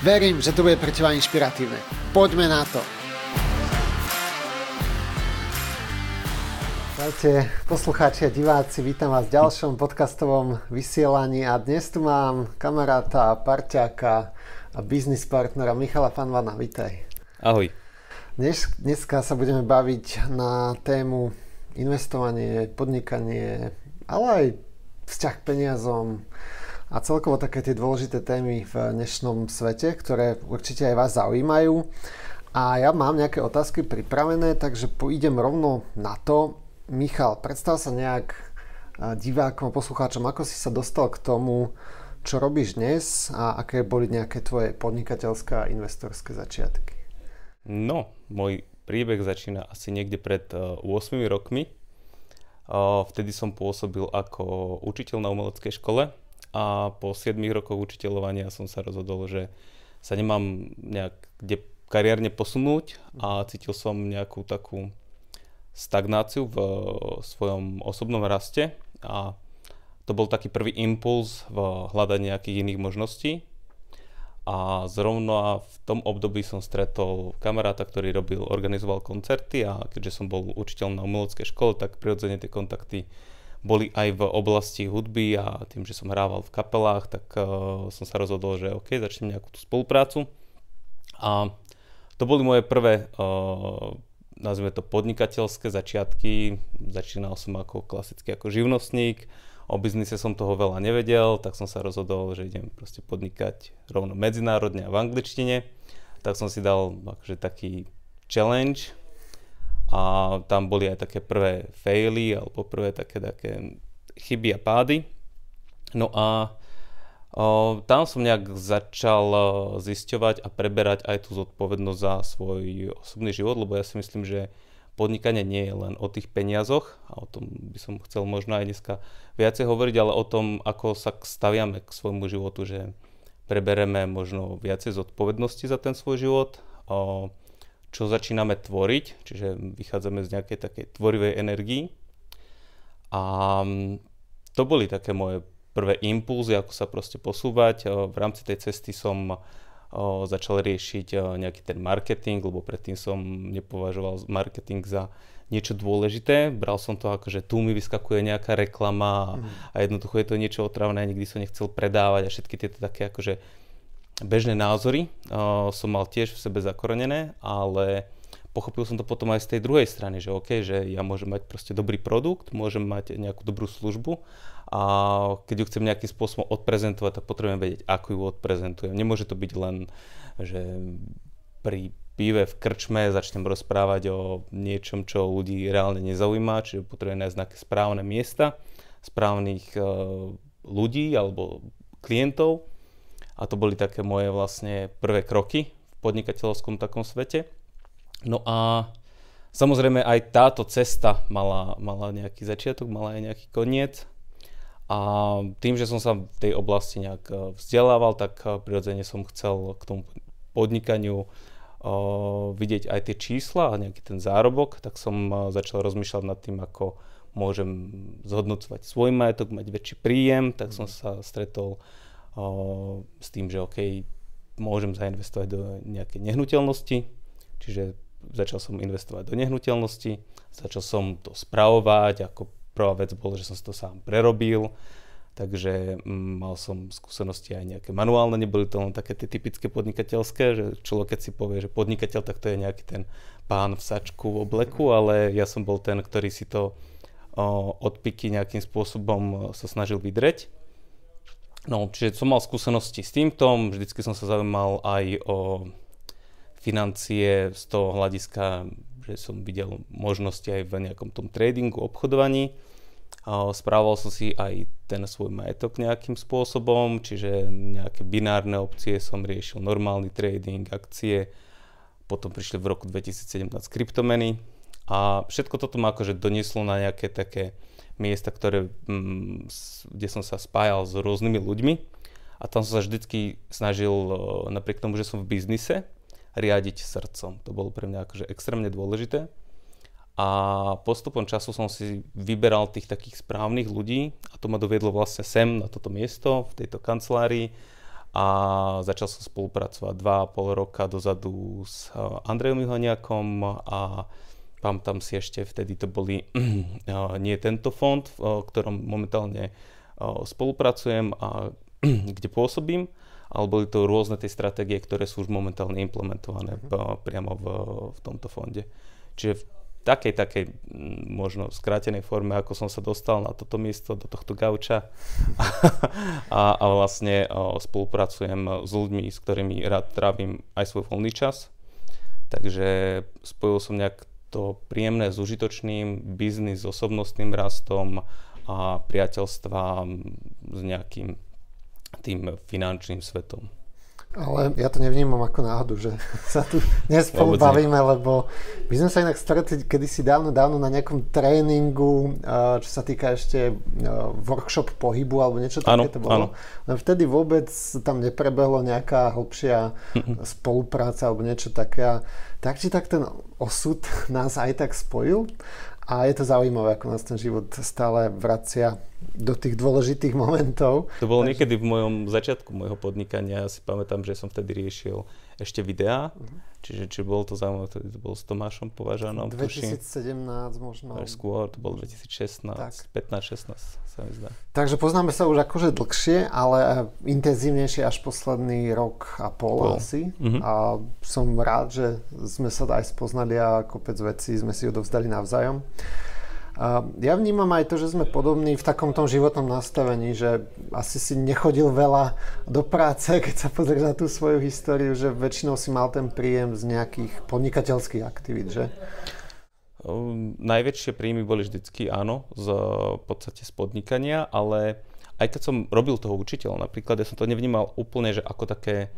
Verím, že to bude pre teba inšpiratívne. Poďme na to. Čaute, poslucháči a diváci, vítam vás v ďalšom podcastovom vysielaní a dnes tu mám kamaráta, parťáka a biznis partnera Michala Fanvana, vítaj. Ahoj. Dnes, dneska sa budeme baviť na tému investovanie, podnikanie, ale aj vzťah k peniazom, a celkovo také tie dôležité témy v dnešnom svete, ktoré určite aj vás zaujímajú. A ja mám nejaké otázky pripravené, takže pôjdem rovno na to. Michal, predstav sa nejak divákom a poslucháčom, ako si sa dostal k tomu, čo robíš dnes a aké boli nejaké tvoje podnikateľské a investorské začiatky? No, môj príbeh začína asi niekde pred 8 rokmi. Vtedy som pôsobil ako učiteľ na umeleckej škole a po 7 rokoch učiteľovania som sa rozhodol, že sa nemám nejak kde kariérne posunúť a cítil som nejakú takú stagnáciu v svojom osobnom raste a to bol taký prvý impuls v hľadaní nejakých iných možností. A zrovna v tom období som stretol kamaráta, ktorý robil, organizoval koncerty a keďže som bol učiteľ na umeleckej škole, tak prirodzene tie kontakty boli aj v oblasti hudby a tým, že som hrával v kapelách, tak uh, som sa rozhodol, že OK, začnem nejakú tú spoluprácu. A to boli moje prvé, uh, nazvime to podnikateľské začiatky. Začínal som ako klasický ako živnostník, o biznise som toho veľa nevedel, tak som sa rozhodol, že idem proste podnikať rovno medzinárodne a v angličtine. Tak som si dal akože taký challenge, a tam boli aj také prvé faily alebo prvé také, také chyby a pády. No a o, tam som nejak začal zisťovať a preberať aj tú zodpovednosť za svoj osobný život, lebo ja si myslím, že podnikanie nie je len o tých peniazoch a o tom by som chcel možno aj dneska viacej hovoriť, ale o tom, ako sa staviame k svojmu životu, že prebereme možno viacej zodpovednosti za ten svoj život, o, čo začíname tvoriť, čiže vychádzame z nejakej takej tvorivej energii. A mm, to boli také moje prvé impulzy, ako sa proste posúvať. V rámci tej cesty som začal riešiť nejaký ten marketing, lebo predtým som nepovažoval marketing za niečo dôležité. Bral som to ako, že tu mi vyskakuje nejaká reklama mm. a jednoducho je to niečo otravné, nikdy som nechcel predávať a všetky tieto také akože bežné názory uh, som mal tiež v sebe zakorenené, ale pochopil som to potom aj z tej druhej strany, že OK, že ja môžem mať proste dobrý produkt, môžem mať nejakú dobrú službu a keď ju chcem nejakým spôsobom odprezentovať, tak potrebujem vedieť, ako ju odprezentujem. Nemôže to byť len, že pri pive v krčme začnem rozprávať o niečom, čo ľudí reálne nezaujíma, čiže potrebujem nájsť nejaké správne miesta, správnych uh, ľudí alebo klientov a to boli také moje vlastne prvé kroky v podnikateľskom takom svete. No a samozrejme aj táto cesta mala, mala nejaký začiatok, mala aj nejaký koniec. A tým, že som sa v tej oblasti nejak e, vzdelával, tak e, prirodzene som chcel k tomu podnikaniu uh, vidieť aj tie čísla a nejaký ten zárobok, tak som začal rozmýšľať nad tým, ako môžem zhodnocovať svoj majetok, mať väčší príjem, tak som sa stretol o, s tým, že OK, môžem zainvestovať do nejakej nehnuteľnosti, čiže začal som investovať do nehnuteľnosti, začal som to spravovať, ako prvá vec bolo, že som si to sám prerobil, takže mm, mal som skúsenosti aj nejaké manuálne, neboli to len také tie typické podnikateľské, že človek keď si povie, že podnikateľ, tak to je nejaký ten pán v sačku, v obleku, ale ja som bol ten, ktorý si to o, odpiky nejakým spôsobom sa snažil vydreť No, čiže som mal skúsenosti s týmto, vždycky som sa zaujímal aj o financie z toho hľadiska, že som videl možnosti aj v nejakom tom tradingu, obchodovaní. Správal som si aj ten svoj majetok nejakým spôsobom, čiže nejaké binárne opcie som riešil, normálny trading, akcie, potom prišli v roku 2017 kryptomeny a všetko toto ma akože donieslo na nejaké také miesta, ktoré, mm, kde som sa spájal s rôznymi ľuďmi a tam som sa vždycky snažil, napriek tomu, že som v biznise, riadiť srdcom. To bolo pre mňa akože extrémne dôležité. A postupom času som si vyberal tých takých správnych ľudí a to ma doviedlo vlastne sem na toto miesto, v tejto kancelárii a začal som spolupracovať 2,5 roka dozadu s Andrejom Mihoniakom a pamätám si ešte, vtedy to boli nie tento fond, v ktorom momentálne spolupracujem a kde pôsobím, ale boli to rôzne tie stratégie, ktoré sú už momentálne implementované uh-huh. priamo v, v tomto fonde. Čiže v takej, takej možno skrátenej forme, ako som sa dostal na toto miesto, do tohto gauča a, a vlastne o, spolupracujem s ľuďmi, s ktorými rád trávim aj svoj voľný čas. Takže spojil som nejak to príjemné s užitočným, biznis s osobnostným rastom a priateľstva s nejakým tým finančným svetom. Ale ja to nevnímam ako náhodu, že sa tu dnes spolu bavíme, lebo my sme sa inak stretli kedysi dávno, dávno na nejakom tréningu, čo sa týka ešte workshop pohybu alebo niečo také to bolo. Len vtedy vôbec tam neprebehlo nejaká hlbšia spolupráca alebo niečo také. Tak či tak ten osud nás aj tak spojil a je to zaujímavé, ako nás ten život stále vracia do tých dôležitých momentov. To bolo Takže... niekedy v mojom začiatku môjho podnikania. Ja si pamätám, že som vtedy riešil ešte videá. Uh-huh. Čiže či bolo to zaujímavé, to bol s Tomášom Považanom. 2017 tuším. možno. Skôr, to bol 2016, 15-16 sa mi zdá. Takže poznáme sa už akože dlhšie, ale intenzívnejšie až posledný rok a pol, pol. asi. Uh-huh. A som rád, že sme sa aj spoznali a kopec vecí sme si odovzdali navzájom. Ja vnímam aj to, že sme podobní v takom tom životnom nastavení, že asi si nechodil veľa do práce, keď sa pozrieš na tú svoju históriu, že väčšinou si mal ten príjem z nejakých podnikateľských aktivít, že? Um, najväčšie príjmy boli vždycky áno, z, podstate z podnikania, ale aj keď som robil toho učiteľa napríklad, ja som to nevnímal úplne, že ako také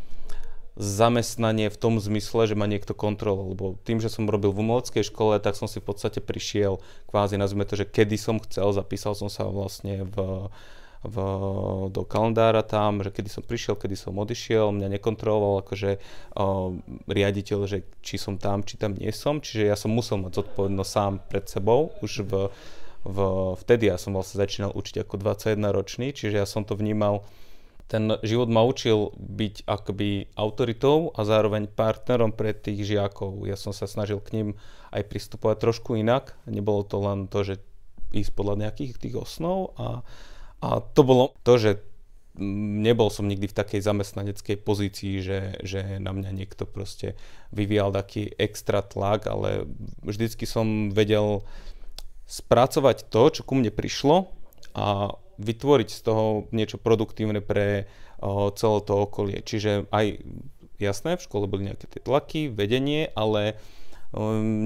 zamestnanie v tom zmysle, že ma niekto kontroloval, lebo tým, že som robil v umeleckej škole, tak som si v podstate prišiel kvázi, nazvime to, že kedy som chcel, zapísal som sa vlastne v, v, do kalendára tam, že kedy som prišiel, kedy som odišiel, mňa nekontroloval akože uh, riaditeľ, že či som tam, či tam nie som, čiže ja som musel mať zodpovednosť sám pred sebou, už v, v, vtedy. Ja som vlastne začínal učiť ako 21 ročný, čiže ja som to vnímal ten život ma učil byť akoby autoritou a zároveň partnerom pre tých žiakov. Ja som sa snažil k ním aj pristupovať trošku inak. Nebolo to len to, že ísť podľa nejakých tých osnov a, a to bolo to, že nebol som nikdy v takej zamestnaneckej pozícii, že, že na mňa niekto proste vyvíjal taký extra tlak, ale vždycky som vedel spracovať to, čo ku mne prišlo a vytvoriť z toho niečo produktívne pre o, celé to okolie. Čiže aj jasné, v škole boli nejaké tie tlaky, vedenie, ale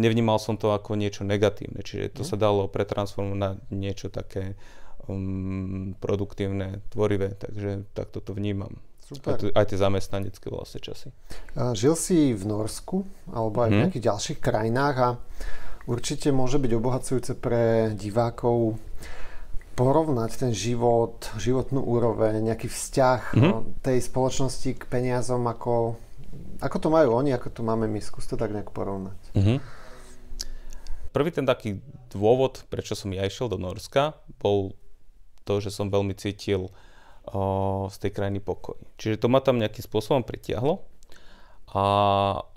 nevnímal som to ako niečo negatívne. Čiže to mm. sa dalo pretransformovať na niečo také um, produktívne, tvorivé. Takže takto to vnímam. Super. Aj, aj tie zamestnanecké vlastne časy. Žil si v Norsku alebo aj v mhm. nejakých ďalších krajinách a určite môže byť obohacujúce pre divákov porovnať ten život, životnú úroveň, nejaký vzťah mm-hmm. tej spoločnosti k peniazom, ako, ako to majú oni, ako to máme my. Skús to tak nejak porovnať. Mm-hmm. Prvý ten taký dôvod, prečo som ja išiel do Norska, bol to, že som veľmi cítil o, z tej krajiny pokoj. Čiže to ma tam nejakým spôsobom pritiahlo a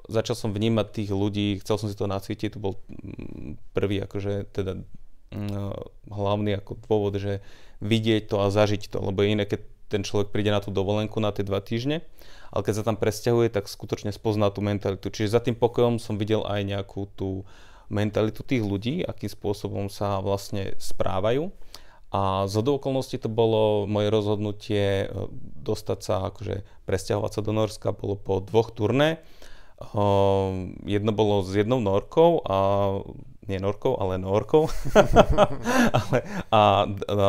začal som vnímať tých ľudí, chcel som si to nacítiť, to bol prvý akože teda hlavný ako dôvod, že vidieť to a zažiť to, lebo iné, keď ten človek príde na tú dovolenku na tie dva týždne, ale keď sa tam presťahuje, tak skutočne spozná tú mentalitu. Čiže za tým pokojom som videl aj nejakú tú mentalitu tých ľudí, akým spôsobom sa vlastne správajú. A z okolností to bolo moje rozhodnutie e, dostať sa, akože presťahovať sa do Norska, bolo po dvoch turné. jedno bolo s jednou Norkou a nie norkou, ale norkou. ale, a, a,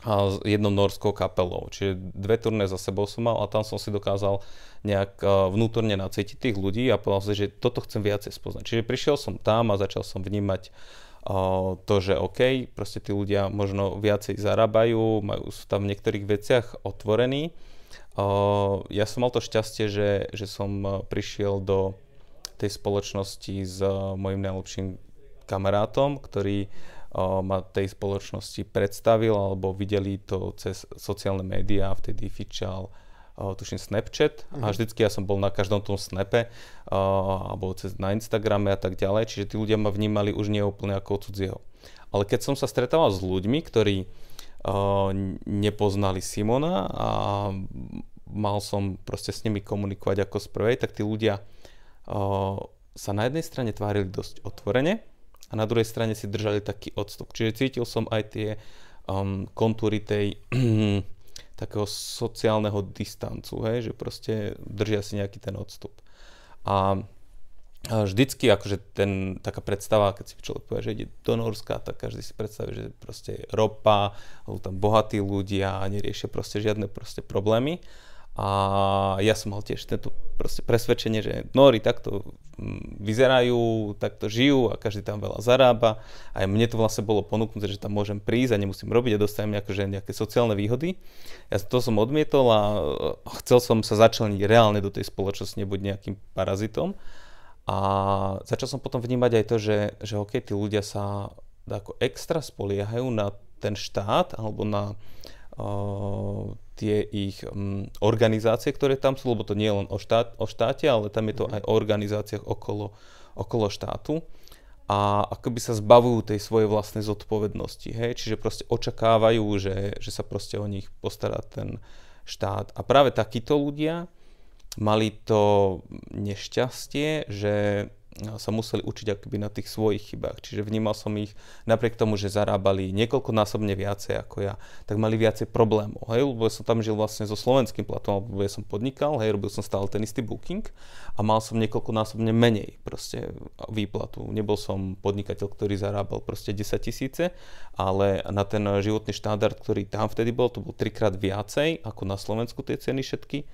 a s jednou norskou kapelou. Čiže dve turné za sebou som mal a tam som si dokázal nejak vnútorne nacítiť tých ľudí a povedal som, že toto chcem viacej spoznať. Čiže prišiel som tam a začal som vnímať to, že OK, proste tí ľudia možno viacej zarábajú, majú, sú tam v niektorých veciach otvorení. Ja som mal to šťastie, že, že som prišiel do tej spoločnosti s mojim najlepším kamarátom, ktorý ma tej spoločnosti predstavil alebo videli to cez sociálne médiá, vtedy fičal tuším Snapchat uh-huh. a mhm. vždycky ja som bol na každom tom snape alebo cez na Instagrame a tak ďalej, čiže tí ľudia ma vnímali už nie úplne ako cudzieho. Ale keď som sa stretával s ľuďmi, ktorí nepoznali Simona a mal som proste s nimi komunikovať ako z prvej, tak tí ľudia sa na jednej strane tvárili dosť otvorene a na druhej strane si držali taký odstup. Čiže cítil som aj tie um, kontúry tej takého sociálneho distancu, hej, že proste držia si nejaký ten odstup. A vždycky akože ten, taká predstava, keď si človek povie, že ide do Norska, tak každý si predstaví, že proste je ropa, alebo tam bohatí ľudia a neriešia proste žiadne proste problémy. A ja som mal tiež tento presvedčenie, že Nóri takto mm, vyzerajú, takto žijú a každý tam veľa zarába. A mne to vlastne bolo ponúknuté, že tam môžem prísť a nemusím robiť a dostanem nejaké, že nejaké sociálne výhody. Ja to som odmietol a chcel som sa začleniť reálne do tej spoločnosti, nebuď nejakým parazitom. A začal som potom vnímať aj to, že, že OK, tí ľudia sa ako extra spoliehajú na ten štát alebo na uh, tie ich um, organizácie, ktoré tam sú, lebo to nie je len o, štát, o štáte, ale tam je to mhm. aj o organizáciách okolo, okolo štátu a akoby sa zbavujú tej svojej vlastnej zodpovednosti. Hej? Čiže proste očakávajú, že, že sa proste o nich postará ten štát. A práve takíto ľudia mali to nešťastie, že sa museli učiť akoby na tých svojich chybách. Čiže vnímal som ich, napriek tomu, že zarábali niekoľkonásobne viacej ako ja, tak mali viacej problémov. Hej, lebo ja som tam žil vlastne so slovenským platom, lebo ja som podnikal, hej, robil som stále ten istý booking a mal som niekoľkonásobne menej proste výplatu. Nebol som podnikateľ, ktorý zarábal proste 10 tisíce, ale na ten životný štandard, ktorý tam vtedy bol, to bol trikrát viacej ako na Slovensku tie ceny všetky,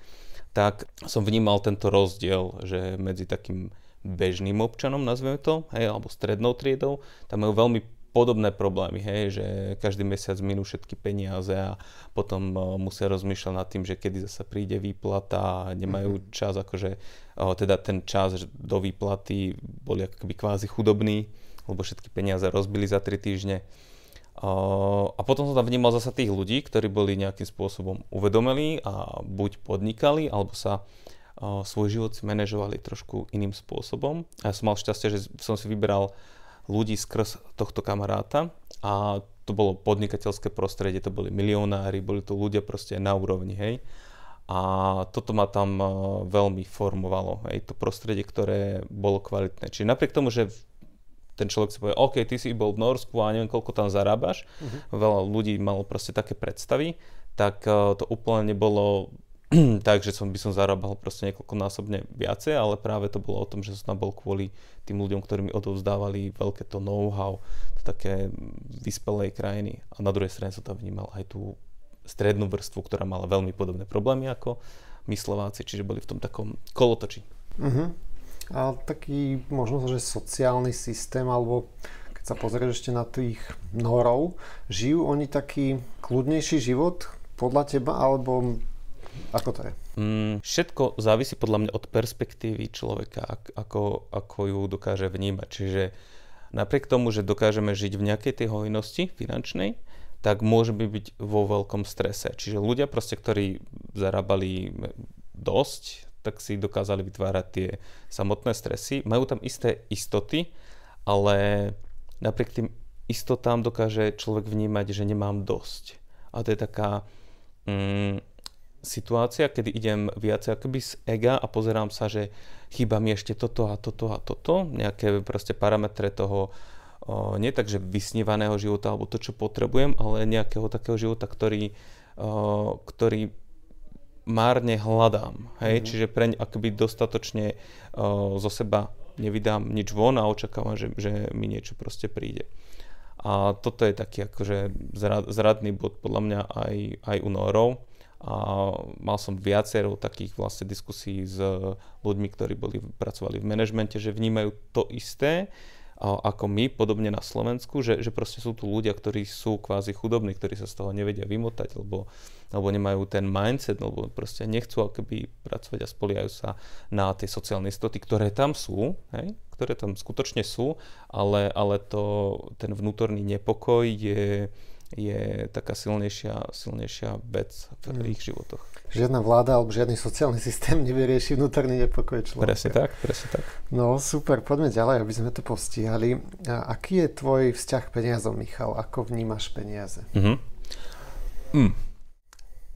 tak som vnímal tento rozdiel, že medzi takým bežným občanom, nazveme to, hej, alebo strednou triedou, tam majú veľmi podobné problémy, hej, že každý mesiac minú všetky peniaze a potom uh, musia rozmýšľať nad tým, že kedy zase príde výplata a nemajú mm-hmm. čas, akože uh, teda ten čas do výplaty boli akoby kvázi chudobní, lebo všetky peniaze rozbili za 3 týždne. Uh, a potom som tam vnímal zase tých ľudí, ktorí boli nejakým spôsobom uvedomelí a buď podnikali, alebo sa svoj život si manažovali trošku iným spôsobom. A ja som mal šťastie, že som si vyberal ľudí skrz tohto kamaráta a to bolo podnikateľské prostredie, to boli milionári, boli to ľudia proste na úrovni, hej. A toto ma tam veľmi formovalo, hej, to prostredie, ktoré bolo kvalitné. Čiže napriek tomu, že ten človek si povie, OK, ty si bol v Norsku a neviem, koľko tam zarábaš, uh-huh. veľa ľudí malo proste také predstavy, tak to úplne nebolo tak, že som by som zarábal proste niekoľkonásobne viacej, ale práve to bolo o tom, že som tam bol kvôli tým ľuďom, ktorí mi odovzdávali veľké to know-how do také vyspelej krajiny. A na druhej strane som tam vnímal aj tú strednú vrstvu, ktorá mala veľmi podobné problémy ako my Slováci, čiže boli v tom takom kolotoči. Uh-huh. A taký možno, že sociálny systém, alebo keď sa pozrieš ešte na tých norov, žijú oni taký kľudnejší život podľa teba, alebo ako to je? Mm, všetko závisí podľa mňa od perspektívy človeka, ako, ako ju dokáže vnímať. Čiže napriek tomu, že dokážeme žiť v nejakej tej hojnosti finančnej, tak môžeme byť vo veľkom strese. Čiže ľudia proste, ktorí zarábali dosť, tak si dokázali vytvárať tie samotné stresy. Majú tam isté istoty, ale napriek tým istotám dokáže človek vnímať, že nemám dosť. A to je taká... Mm, situácia, kedy idem viac akoby z ega a pozerám sa, že chýba mi ešte toto a toto a toto, nejaké proste parametre toho o, nie tak, že vysnívaného života alebo to, čo potrebujem, ale nejakého takého života, ktorý, o, ktorý márne hľadám. Hej? Mm-hmm. Čiže preň akoby dostatočne o, zo seba nevydám nič von a očakávam, že, že mi niečo proste príde. A toto je taký akože zradný bod podľa mňa aj, aj u Norov. A mal som viacero takých vlastne diskusí s ľuďmi, ktorí boli, pracovali v manažmente, že vnímajú to isté ako my, podobne na Slovensku, že, že proste sú tu ľudia, ktorí sú kvázi chudobní, ktorí sa z toho nevedia vymotať, lebo, lebo nemajú ten mindset, lebo proste nechcú akoby pracovať a spoliajú sa na tie sociálne istoty, ktoré tam sú, hej? ktoré tam skutočne sú, ale, ale to, ten vnútorný nepokoj je, je taká silnejšia, silnejšia vec v mm. ich životoch. Žiadna vláda alebo žiadny sociálny systém nevyrieši vnútorný nepokoj človeka. Presne tak, presne tak. No super, poďme ďalej, aby sme to postihali. A aký je tvoj vzťah k peniazom, Michal? Ako vnímaš peniaze? Mm-hmm. Mm.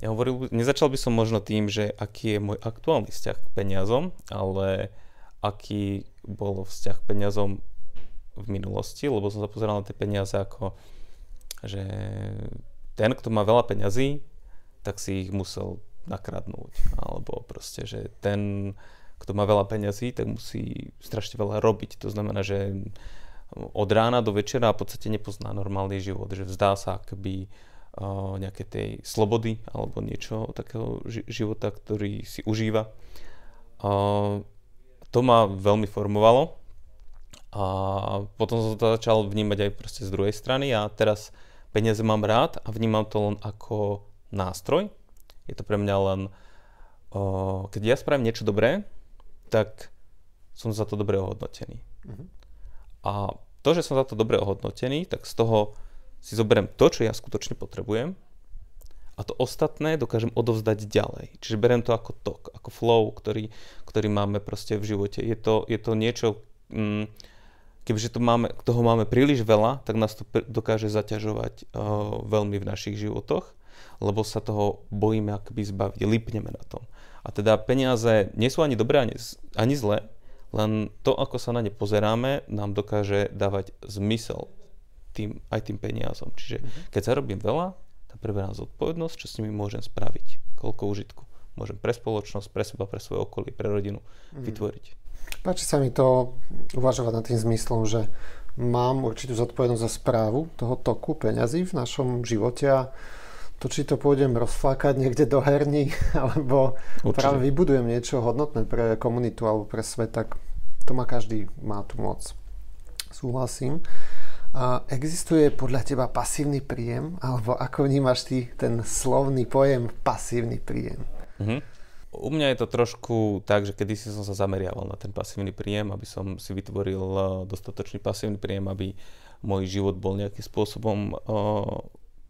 Ja hovoril, nezačal by som možno tým, že aký je môj aktuálny vzťah k peniazom, ale aký bol vzťah k peniazom v minulosti, lebo som sa pozeral na tie peniaze ako že ten, kto má veľa peňazí, tak si ich musel nakradnúť. Alebo proste, že ten, kto má veľa peňazí, tak musí strašne veľa robiť. To znamená, že od rána do večera v podstate nepozná normálny život, že vzdá sa akoby uh, nejaké tej slobody alebo niečo takého ži- života, ktorý si užíva. To ma veľmi formovalo a potom som to začal vnímať aj proste z druhej strany a teraz Peniaze mám rád a vnímam to len ako nástroj. Je to pre mňa len, o, keď ja spravím niečo dobré, tak som za to dobre ohodnotený. Mm-hmm. A to, že som za to dobre ohodnotený, tak z toho si zoberiem to, čo ja skutočne potrebujem a to ostatné dokážem odovzdať ďalej. Čiže beriem to ako tok, ako flow, ktorý, ktorý máme proste v živote. Je to, je to niečo, mm, keďže to máme, toho máme príliš veľa, tak nás to dokáže zaťažovať uh, veľmi v našich životoch, lebo sa toho bojíme akoby zbaviť, lipneme na tom. A teda peniaze nie sú ani dobré, ani, ani zlé, len to, ako sa na ne pozeráme, nám dokáže dávať zmysel tým, aj tým peniazom. Čiže mm-hmm. keď zarobím veľa, tak preberám zodpovednosť, čo s nimi môžem spraviť, koľko užitku môžem pre spoločnosť, pre seba, pre svoje okolie, pre rodinu mm. vytvoriť. Páči sa mi to uvažovať nad tým zmyslom, že mám určitú zodpovednosť za správu toho toku peňazí v našom živote a to, či to pôjdem rozflákať niekde do herní, alebo Určite. práve vybudujem niečo hodnotné pre komunitu alebo pre svet, tak to má každý, má tu moc. Súhlasím. A existuje podľa teba pasívny príjem, alebo ako vnímaš ty ten slovný pojem pasívny príjem? Mm-hmm. U mňa je to trošku tak, že kedysi som sa zameriaval na ten pasívny príjem, aby som si vytvoril eh, dostatočný pasívny príjem, aby môj život bol nejakým spôsobom uh,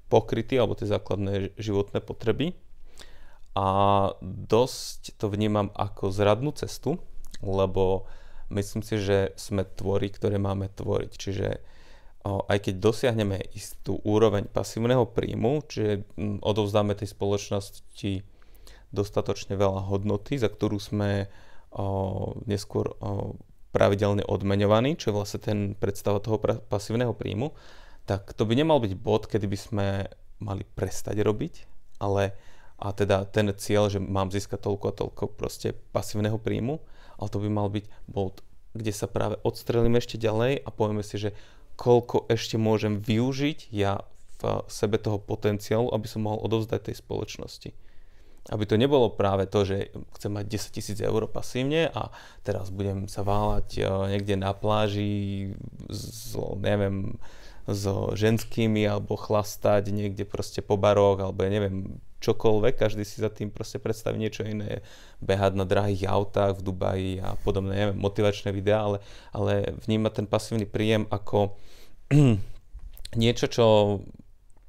pokrytý, alebo tie základné životné potreby. A dosť to vnímam ako zradnú cestu, lebo myslím si, že sme tvory, ktoré máme tvoriť. Čiže uh, aj keď dosiahneme istú úroveň pasívneho príjmu, čiže um, odovzdáme tej spoločnosti dostatočne veľa hodnoty, za ktorú sme o, neskôr o, pravidelne odmeňovaní, čo je vlastne ten predstava toho pasívneho príjmu, tak to by nemal byť bod, kedy by sme mali prestať robiť, ale a teda ten cieľ, že mám získať toľko a toľko proste pasívneho príjmu, ale to by mal byť bod, kde sa práve odstrelím ešte ďalej a povieme si, že koľko ešte môžem využiť ja v sebe toho potenciálu, aby som mohol odovzdať tej spoločnosti aby to nebolo práve to, že chcem mať 10 tisíc eur pasívne a teraz budem sa váľať e, niekde na pláži s, neviem, so ženskými alebo chlastať niekde proste po baroch alebo neviem čokoľvek, každý si za tým proste predstaví niečo iné, behať na drahých autách v Dubaji a podobné, neviem, motivačné videá, ale, ale vnímať ten pasívny príjem ako niečo, čo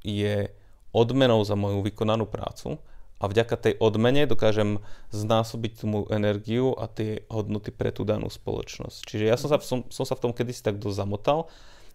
je odmenou za moju vykonanú prácu a vďaka tej odmene dokážem znásobiť tú energiu a tie hodnoty pre tú danú spoločnosť. Čiže ja som sa, som, som sa v tom kedysi tak dosť zamotal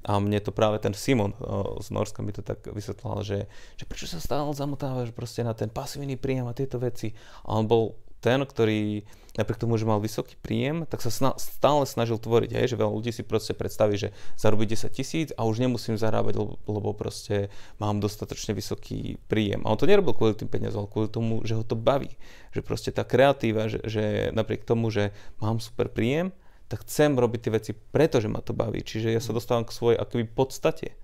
a mne to práve ten Simon z Norska mi to tak vysvetloval, že, že prečo sa stále zamotávaš proste na ten pasívny príjem a tieto veci. A on bol ten, ktorý napriek tomu, že mal vysoký príjem, tak sa stále snažil tvoriť, hej, že veľa ľudí si proste predstaví, že zarobí 10 tisíc a už nemusím zarábať, lebo, lebo proste mám dostatočne vysoký príjem. A on to nerobil kvôli tým peniazom, ale kvôli tomu, že ho to baví. Že proste tá kreatíva, že, že napriek tomu, že mám super príjem, tak chcem robiť tie veci, pretože ma to baví. Čiže ja sa dostávam k svojej akoby podstate.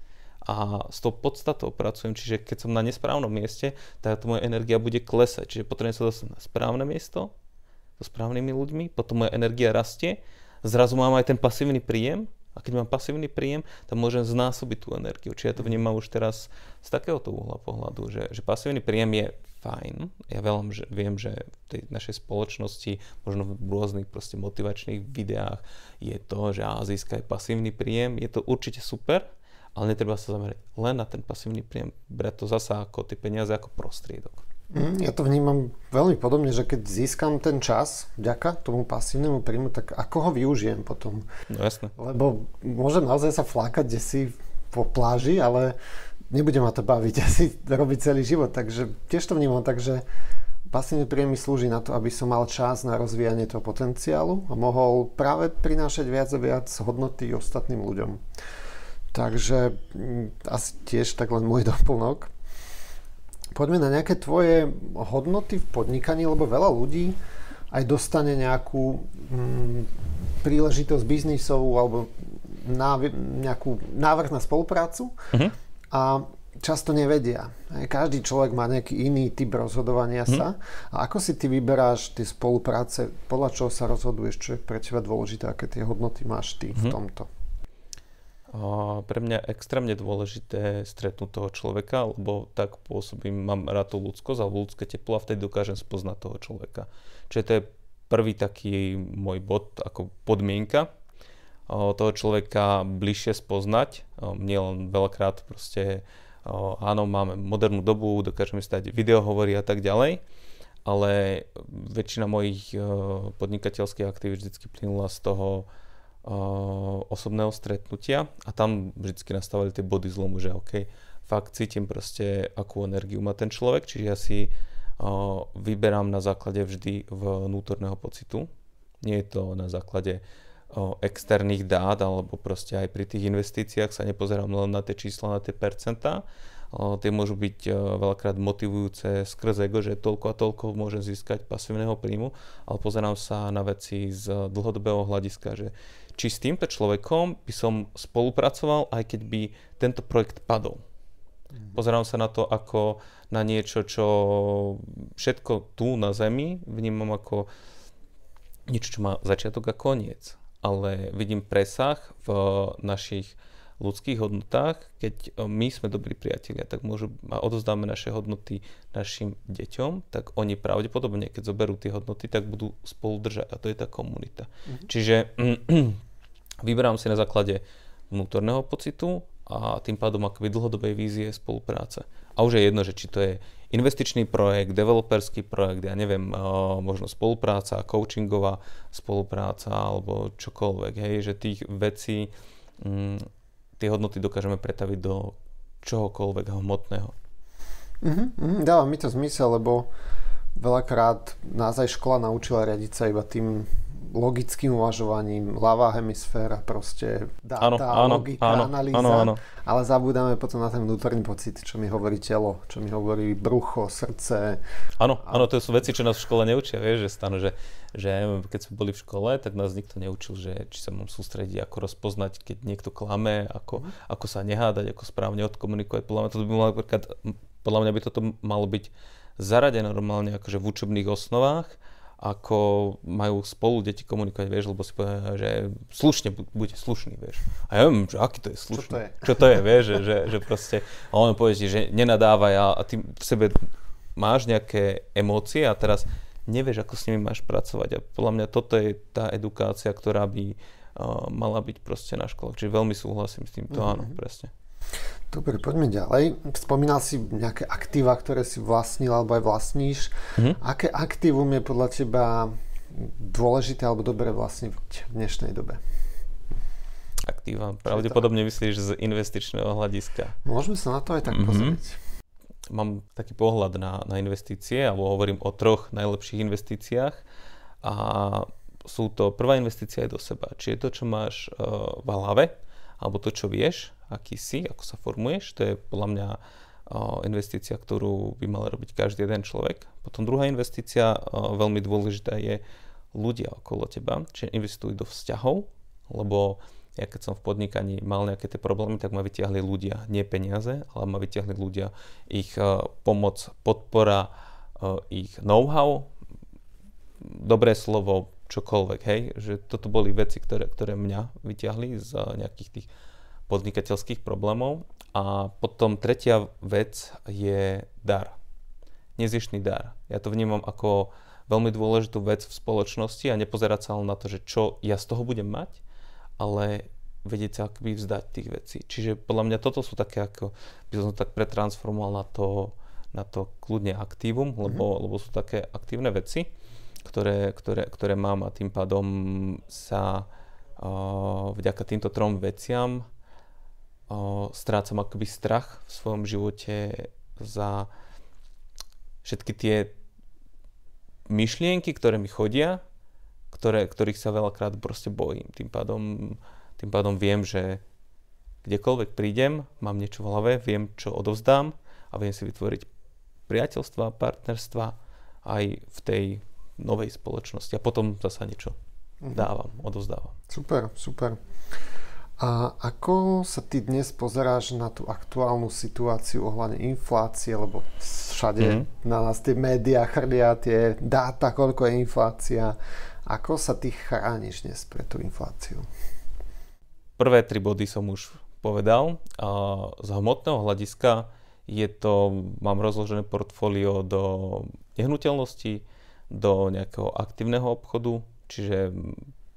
A s tou podstatou pracujem, čiže keď som na nesprávnom mieste, tak moja energia bude klesať, čiže potrebujem sa dostať na správne miesto, so správnymi ľuďmi, potom moja energia rastie, zrazu mám aj ten pasívny príjem a keď mám pasívny príjem, tak môžem znásobiť tú energiu. Čiže ja to vnímam už teraz z takéhoto uhla pohľadu, že, že pasívny príjem je fajn. Ja veľa že, viem, že v tej našej spoločnosti, možno v rôznych proste motivačných videách je to, že azijská je pasívny príjem. Je to určite super, ale netreba sa zamerať len na ten pasívny príjem. Brať to zasa ako tie peniaze ako prostriedok. Mm, ja to vnímam veľmi podobne, že keď získam ten čas vďaka tomu pasívnemu príjmu, tak ako ho využijem potom? No jasne. Lebo môžem naozaj sa flákať kde si po pláži, ale nebude ma to baviť asi robiť celý život. Takže tiež to vnímam tak, že pasívny príjem mi slúži na to, aby som mal čas na rozvíjanie toho potenciálu a mohol práve prinášať viac a viac hodnoty ostatným ľuďom. Takže mm, asi tiež tak len môj doplnok. Poďme na nejaké tvoje hodnoty v podnikaní, lebo veľa ľudí aj dostane nejakú mm, príležitosť biznisovú alebo náv- nejakú návrh na spoluprácu uh-huh. a často nevedia. Každý človek má nejaký iný typ rozhodovania uh-huh. sa. A ako si ty vyberáš tie spolupráce, podľa čoho sa rozhoduješ, čo je pre teba dôležité, aké tie hodnoty máš ty uh-huh. v tomto? Pre mňa extrémne dôležité stretnúť toho človeka, lebo tak pôsobím, mám rád tú ľudskosť alebo ľudské teplo a vtedy dokážem spoznať toho človeka. Čiže to je prvý taký môj bod ako podmienka toho človeka bližšie spoznať. Mne len veľakrát proste áno, máme modernú dobu, dokážeme stať videohovory a tak ďalej, ale väčšina mojich podnikateľských aktivít vždy plynula z toho, osobného stretnutia a tam vždy nastavili tie body zlomu, že OK, fakt cítim proste, akú energiu má ten človek, čiže ja si uh, vyberám na základe vždy vnútorného pocitu. Nie je to na základe uh, externých dát, alebo proste aj pri tých investíciách sa nepozerám len na tie čísla, na tie percentá, tie môžu byť veľakrát motivujúce skrz ego, že toľko a toľko môžem získať pasívneho príjmu, ale pozerám sa na veci z dlhodobého hľadiska, že či s týmto človekom by som spolupracoval, aj keď by tento projekt padol. Mhm. Pozerám sa na to ako na niečo, čo všetko tu na Zemi vnímam ako niečo, čo má začiatok a koniec. Ale vidím presah v našich ľudských hodnotách, keď my sme dobrí priatelia, tak môžu a odozdáme naše hodnoty našim deťom, tak oni pravdepodobne, keď zoberú tie hodnoty, tak budú spolu držať a to je tá komunita. Mm-hmm. Čiže vyberám si na základe vnútorného pocitu a tým pádom akoby dlhodobej vízie spolupráce. A už je jedno, že či to je investičný projekt, developerský projekt, ja neviem, možno spolupráca, coachingová spolupráca alebo čokoľvek, hej, že tých vecí mm, tie hodnoty dokážeme pretaviť do čohokoľvek hmotného. Mm-hmm, dáva mi to zmysel, lebo veľakrát nás aj škola naučila riadiť sa iba tým logickým uvažovaním, ľavá hemisféra, proste dáta, áno, logika, áno, analýza, áno, áno. ale zabúdame potom na ten vnútorný pocit, čo mi hovorí telo, čo mi hovorí brucho, srdce. Áno, áno, to sú veci, čo nás v škole neučia, vieš, že stano, že, že keď sme boli v škole, tak nás nikto neučil, že či sa mám sústrediť, ako rozpoznať, keď niekto klame, ako, mm. ako sa nehádať, ako správne odkomunikovať. Podľa mňa, to by malo, podľa mňa by toto malo byť zaradené normálne akože v učebných osnovách, ako majú spolu deti komunikovať, vieš, lebo si povedia, že slušne, buďte slušný, vieš. A ja viem, že aký to je slušný. Čo to je? Čo to je, vieš, že, že, že proste, a on povie ti, že nenadávaj a, a ty v sebe máš nejaké emócie a teraz nevieš, ako s nimi máš pracovať. A podľa mňa toto je tá edukácia, ktorá by uh, mala byť proste na školách. Čiže veľmi súhlasím s týmto, mm-hmm. áno, presne. Dobre, poďme ďalej. Spomínal si nejaké aktíva, ktoré si vlastnil alebo aj vlastníš. Mm-hmm. Aké aktívum je podľa teba dôležité alebo dobre vlastniť v dnešnej dobe? Aktíva. Pravdepodobne myslíš z investičného hľadiska. Môžeme sa na to aj tak mm-hmm. pozrieť. Mám taký pohľad na, na investície, alebo hovorím o troch najlepších investíciách. A sú to, prvá investícia je do seba. Či je to, čo máš uh, v hlave, alebo to, čo vieš, aký si, ako sa formuješ. To je podľa mňa investícia, ktorú by mal robiť každý jeden človek. Potom druhá investícia, veľmi dôležitá je ľudia okolo teba, čiže investuj do vzťahov, lebo ja keď som v podnikaní mal nejaké tie problémy, tak ma vyťahli ľudia, nie peniaze, ale ma vyťahli ľudia, ich pomoc, podpora, ich know-how, dobré slovo, čokoľvek, hej, že toto boli veci, ktoré, ktoré mňa vyťahli z nejakých tých podnikateľských problémov. A potom tretia vec je dar. Nezišný dar. Ja to vnímam ako veľmi dôležitú vec v spoločnosti a nepozerať sa len na to, že čo ja z toho budem mať, ale vedieť sa akoby vzdať tých vecí. Čiže podľa mňa toto sú také, ako by som to tak pretransformoval na to, na to kľudne aktívum, lebo, mm-hmm. lebo sú také aktívne veci, ktoré, ktoré, ktoré mám a tým pádom sa uh, vďaka týmto trom veciam uh, strácam akoby strach v svojom živote za všetky tie myšlienky, ktoré mi chodia, ktoré, ktorých sa veľakrát proste bojím. Tým pádom tým pádom viem, že kdekoľvek prídem, mám niečo v hlave, viem, čo odovzdám a viem si vytvoriť priateľstva, partnerstva aj v tej novej spoločnosti. A potom zasa niečo mhm. dávam, odovzdávam. Super, super. A ako sa ty dnes pozeráš na tú aktuálnu situáciu ohľadne inflácie, lebo všade mm-hmm. na nás tie médiá chrlia tie dáta, koľko je inflácia. Ako sa ty chrániš dnes pre tú infláciu? Prvé tri body som už povedal. A z hmotného hľadiska je to, mám rozložené portfólio do nehnuteľnosti, do nejakého aktívneho obchodu, čiže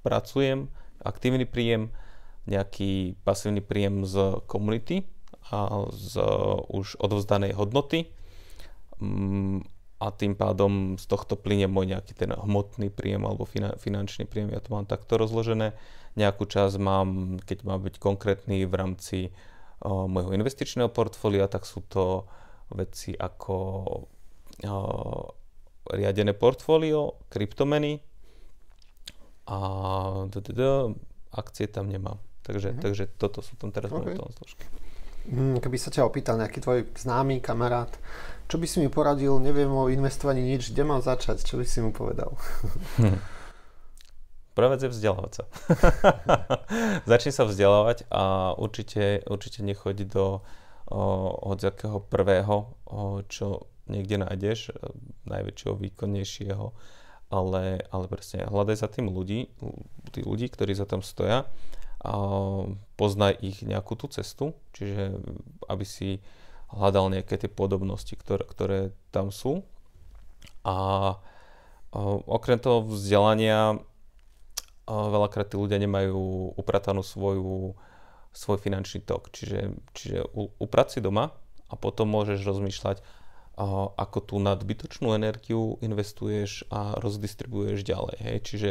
pracujem, aktívny príjem, nejaký pasívny príjem z komunity a z už odovzdanej hodnoty mm, a tým pádom z tohto plyne môj nejaký ten hmotný príjem alebo finančný príjem, ja to mám takto rozložené. Nejakú časť mám, keď má byť konkrétny v rámci uh, môjho investičného portfólia, tak sú to veci ako uh, riadené portfólio, kryptomeny a akcie tam nemám. Takže, mm-hmm. takže toto sú tam teraz okay. moje zložky. Mm, keby sa ťa opýtal nejaký tvoj známy kamarát, čo by si mi poradil, neviem o investovaní nič, kde mám začať, čo by si mu povedal? Hm. Prvá vec je vzdelávať sa. Začni sa vzdelávať a určite, určite nechoď do hociakého prvého, o, čo niekde nájdeš, e, najväčšieho, výkonnejšieho, ale, ale presne hľadaj za tým ľudí, tí ľudí, ktorí za tam stoja a poznaj ich nejakú tú cestu, čiže aby si hľadal nejaké tie podobnosti, ktoré, ktoré tam sú. A, okrem toho vzdelania veľakrát tí ľudia nemajú upratanú svoju, svoj finančný tok. Čiže, čiže uprať si doma a potom môžeš rozmýšľať, ako tú nadbytočnú energiu investuješ a rozdistribuješ ďalej. Hej? Čiže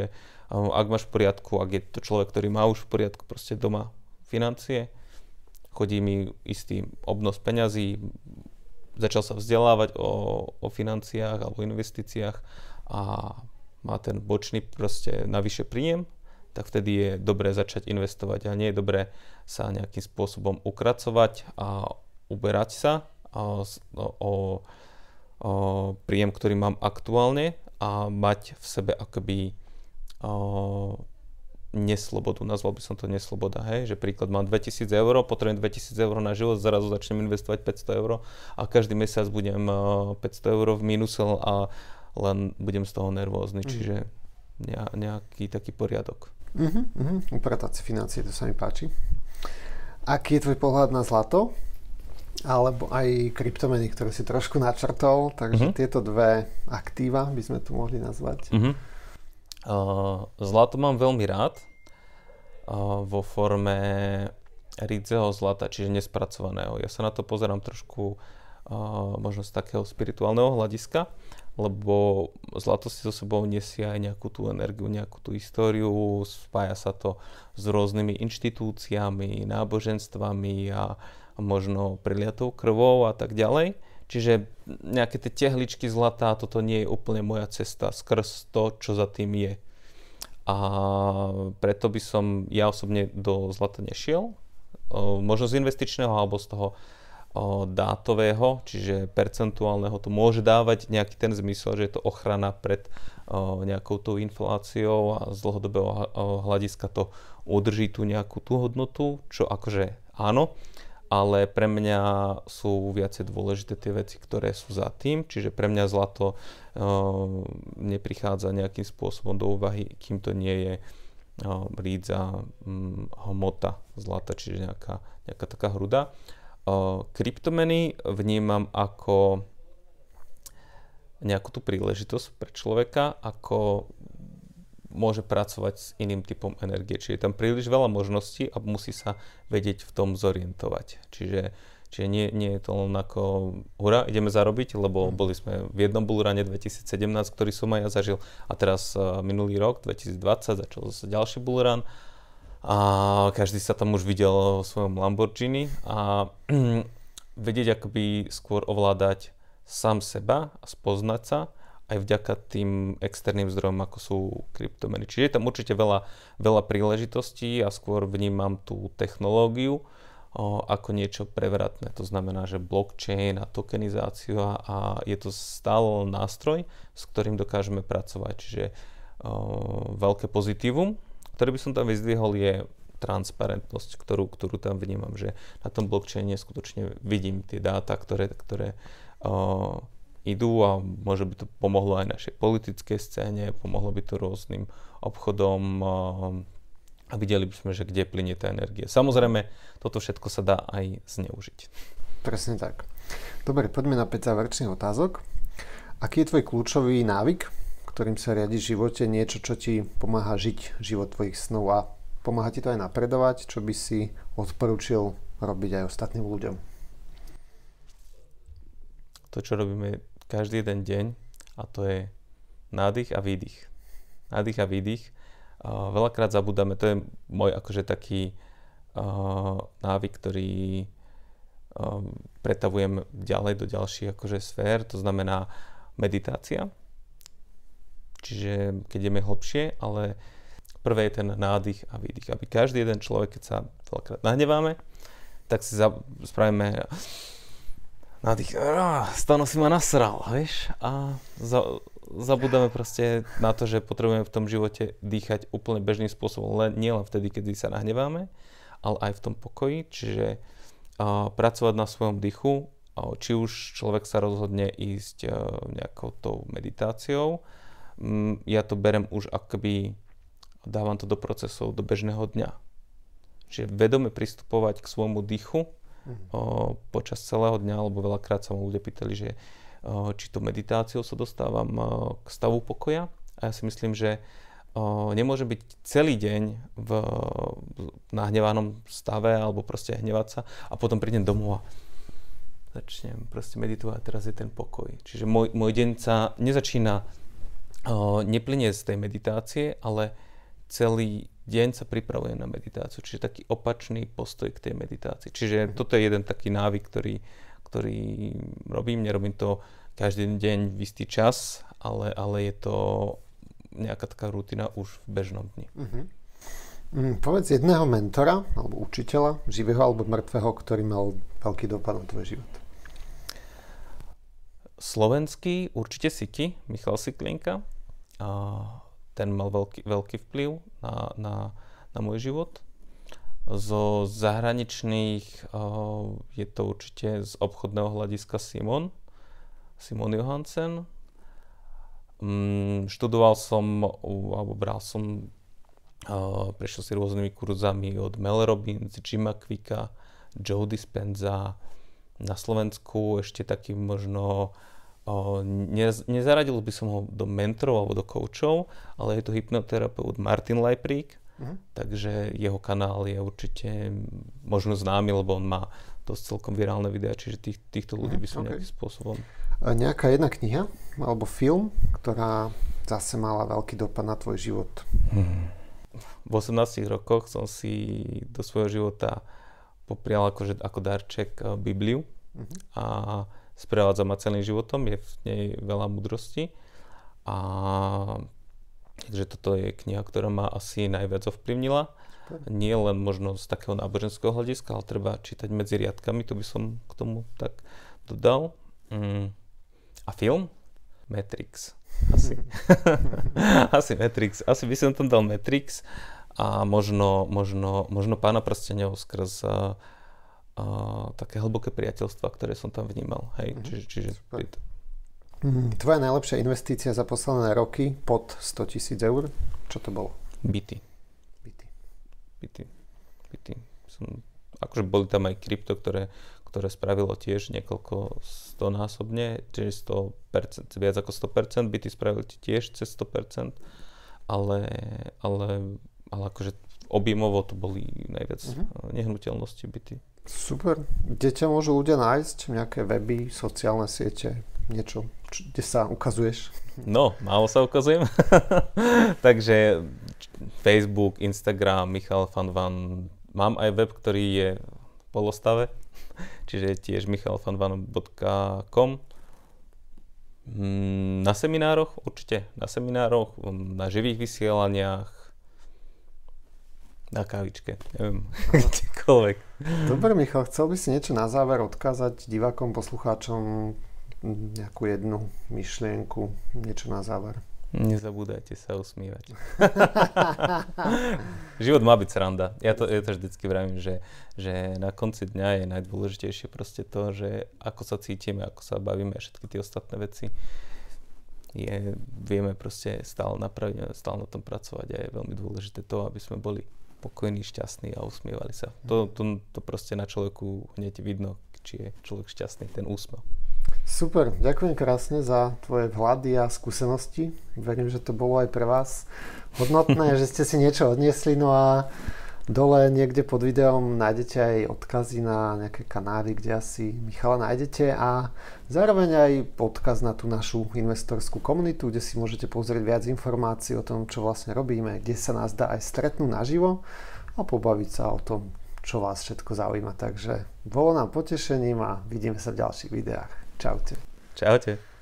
ak máš v poriadku, ak je to človek, ktorý má už v poriadku proste doma financie, chodí mi istý obnos peňazí, začal sa vzdelávať o, o financiách alebo investíciách a má ten bočný proste navyše príjem, tak vtedy je dobré začať investovať a nie je dobré sa nejakým spôsobom ukracovať a uberať sa o, o, o príjem, ktorý mám aktuálne a mať v sebe akoby o, neslobodu, nazval by som to nesloboda, hej, že príklad mám 2000 eur, potrebujem 2000 eur na život, zrazu začnem investovať 500 eur a každý mesiac budem 500 eur v mínuse a len budem z toho nervózny, mm. čiže nejaký taký poriadok. Uh-huh, uh-huh. Upratať si financie, to sa mi páči. Aký je tvoj pohľad na zlato? Alebo aj kryptomeny, ktoré si trošku načrtol, takže uh-huh. tieto dve aktíva by sme tu mohli nazvať. Uh-huh. Uh, zlato mám veľmi rád uh, vo forme rídzeho zlata, čiže nespracovaného. Ja sa na to pozerám trošku uh, možno z takého spirituálneho hľadiska, lebo zlato si so sebou nesie aj nejakú tú energiu, nejakú tú históriu, spája sa to s rôznymi inštitúciami, náboženstvami a, možno priliatou krvou a tak ďalej. Čiže nejaké tie tehličky zlata, toto nie je úplne moja cesta skrz to, čo za tým je. A preto by som ja osobne do zlata nešiel. Možno z investičného alebo z toho dátového, čiže percentuálneho, to môže dávať nejaký ten zmysel, že je to ochrana pred nejakou tou infláciou a z dlhodobého hľadiska to udrží tu nejakú tú hodnotu, čo akože áno, ale pre mňa sú viacej dôležité tie veci, ktoré sú za tým, čiže pre mňa zlato neprichádza nejakým spôsobom do úvahy, kým to nie je rídza hm, hmota zlata, čiže nejaká, nejaká taká hruda. Kryptomeny vnímam ako nejakú tú príležitosť pre človeka, ako môže pracovať s iným typom energie. Čiže je tam príliš veľa možností a musí sa vedieť v tom zorientovať. Čiže, čiže nie, nie je to len ako hurá, ideme zarobiť, lebo mhm. boli sme v jednom bullrune 2017, ktorý som aj ja zažil a teraz uh, minulý rok, 2020, začal zase ďalší bullrun a každý sa tam už videl v svojom Lamborghini a vedieť akoby skôr ovládať sám seba a spoznať sa aj vďaka tým externým zdrojom, ako sú kryptomeny. Čiže je tam určite veľa, veľa príležitostí a skôr vnímam tú technológiu o, ako niečo prevratné. To znamená, že blockchain a tokenizáciu a, je to stále nástroj, s ktorým dokážeme pracovať. Čiže o, veľké pozitívum ktorý by som tam vyzdvihol je transparentnosť, ktorú, ktorú tam vnímam, že na tom blockchaine skutočne vidím tie dáta, ktoré, ktoré uh, idú a možno by to pomohlo aj našej politickej scéne, pomohlo by to rôznym obchodom a videli by sme, že kde plinie tá energia. Samozrejme, toto všetko sa dá aj zneužiť. Presne tak. Dobre, poďme na 5 záverečných otázok. Aký je tvoj kľúčový návyk, ktorým sa riadi v živote, niečo, čo ti pomáha žiť život tvojich snov a pomáha ti to aj napredovať, čo by si odporúčil robiť aj ostatným ľuďom? To, čo robíme každý jeden deň a to je nádych a výdych. Nádych a výdych. Uh, veľakrát zabudáme, to je môj akože taký uh, návyk, ktorý uh, pretavujem ďalej do ďalších akože sfér, to znamená meditácia Čiže keď ideme hlbšie, ale prvé je ten nádych a výdych. Aby každý jeden človek, keď sa veľakrát nahneváme, tak si za, spravíme nádych. Stano si ma nasral, vieš? A za, zabudáme proste na to, že potrebujeme v tom živote dýchať úplne bežným spôsobom. Len, nie len vtedy, keď sa nahneváme, ale aj v tom pokoji. Čiže a, pracovať na svojom dychu, a, či už človek sa rozhodne ísť a, nejakou tou meditáciou, Mm, ja to berem už akoby, dávam to do procesov, do bežného dňa. Čiže vedome pristupovať k svojmu dýchu mm. o, počas celého dňa, lebo veľakrát sa ma ľudia pýtali, že o, či to meditáciou sa dostávam o, k stavu pokoja. A ja si myslím, že o, nemôže byť celý deň v nahnevanom stave alebo proste hnevať sa a potom prídem domov a začnem proste meditovať, teraz je ten pokoj. Čiže môj, môj deň sa nezačína neplynie z tej meditácie, ale celý deň sa pripravuje na meditáciu. Čiže taký opačný postoj k tej meditácii. Čiže mhm. toto je jeden taký návyk, ktorý, ktorý robím. Nerobím to každý deň v istý čas, ale, ale je to nejaká taká rutina už v bežnom dni. Uh-huh. Mm, povedz jedného mentora alebo učiteľa, živého alebo mŕtvého, ktorý mal veľký dopad na tvoj život. Slovenský určite Siki, Michal Siklinka a ten mal veľký, veľký vplyv na, na, na môj život. Zo zahraničných uh, je to určite z obchodného hľadiska Simon, Simon Johansen. Um, študoval som, alebo bral som, uh, prešiel si rôznymi kurzami od Mel Robbins, Jima Quicka, Joe Dispenza, na Slovensku ešte taký možno nezaradil by som ho do mentorov alebo do koučov, ale je to hypnoterapeut Martin Lajprík, uh-huh. takže jeho kanál je určite možno známy, lebo on má dosť celkom virálne videá, čiže tých, týchto ľudí by som okay. nejakým spôsobom... A nejaká jedna kniha alebo film, ktorá zase mala veľký dopad na tvoj život? Hmm. V 18 rokoch som si do svojho života poprial akože, ako darček eh, Bibliu uh-huh. a sprevádza ma celým životom, je v nej veľa múdrosti a Takže toto je kniha, ktorá ma asi najviac ovplyvnila. Nie len možno z takého náboženského hľadiska, ale treba čítať medzi riadkami, to by som k tomu tak dodal. Mm. A film? Matrix. Asi. asi Matrix. Asi by som tam dal Matrix a možno, možno, možno pána prstenov skrz uh, uh, také hlboké priateľstva, ktoré som tam vnímal. Hej, mm-hmm. čiže, čiže Mhm. Tvoja najlepšia investícia za posledné roky pod 100 tisíc eur? Čo to bolo? Byty. Byty. Byty. Byty. Som, akože boli tam aj krypto, ktoré, ktoré spravilo tiež niekoľko stonásobne, čiže 100%, viac ako 100%, byty spravili tiež cez 100%, ale, ale, ale akože objemovo to boli najviac uh-huh. nehnuteľnosti byty. Super. Kde ťa môžu ľudia nájsť? Nejaké weby, sociálne siete, niečo, kde sa ukazuješ? No, málo sa ukazujem. Takže Facebook, Instagram, Michal Fanvan. Mám aj web, ktorý je v polostave, čiže tiež michalfanvan.com. Mm, na seminároch určite, na seminároch, na živých vysielaniach, na kávičke, neviem, kdekoľvek. Dobre, Michal, chcel by si niečo na záver odkázať divákom, poslucháčom, nejakú jednu myšlienku, niečo na záver. Nezabúdajte sa usmívať. Život má byť sranda. Ja to, ja to vždycky vravím, že, že na konci dňa je najdôležitejšie proste to, že ako sa cítime, ako sa bavíme a všetky tie ostatné veci je, vieme proste stále napraviť, stále na tom pracovať a je veľmi dôležité to, aby sme boli spokojní, šťastní a usmievali sa. To, to, to proste na človeku hneď vidno, či je človek šťastný, ten úsmev. Super, ďakujem krásne za tvoje vhľady a skúsenosti. Verím, že to bolo aj pre vás hodnotné, že ste si niečo odniesli. No a dole niekde pod videom nájdete aj odkazy na nejaké kanály, kde asi Michala nájdete a zároveň aj odkaz na tú našu investorskú komunitu, kde si môžete pozrieť viac informácií o tom, čo vlastne robíme, kde sa nás dá aj stretnúť naživo a pobaviť sa o tom, čo vás všetko zaujíma. Takže bolo nám potešením a vidíme sa v ďalších videách. Čaute. Čaute.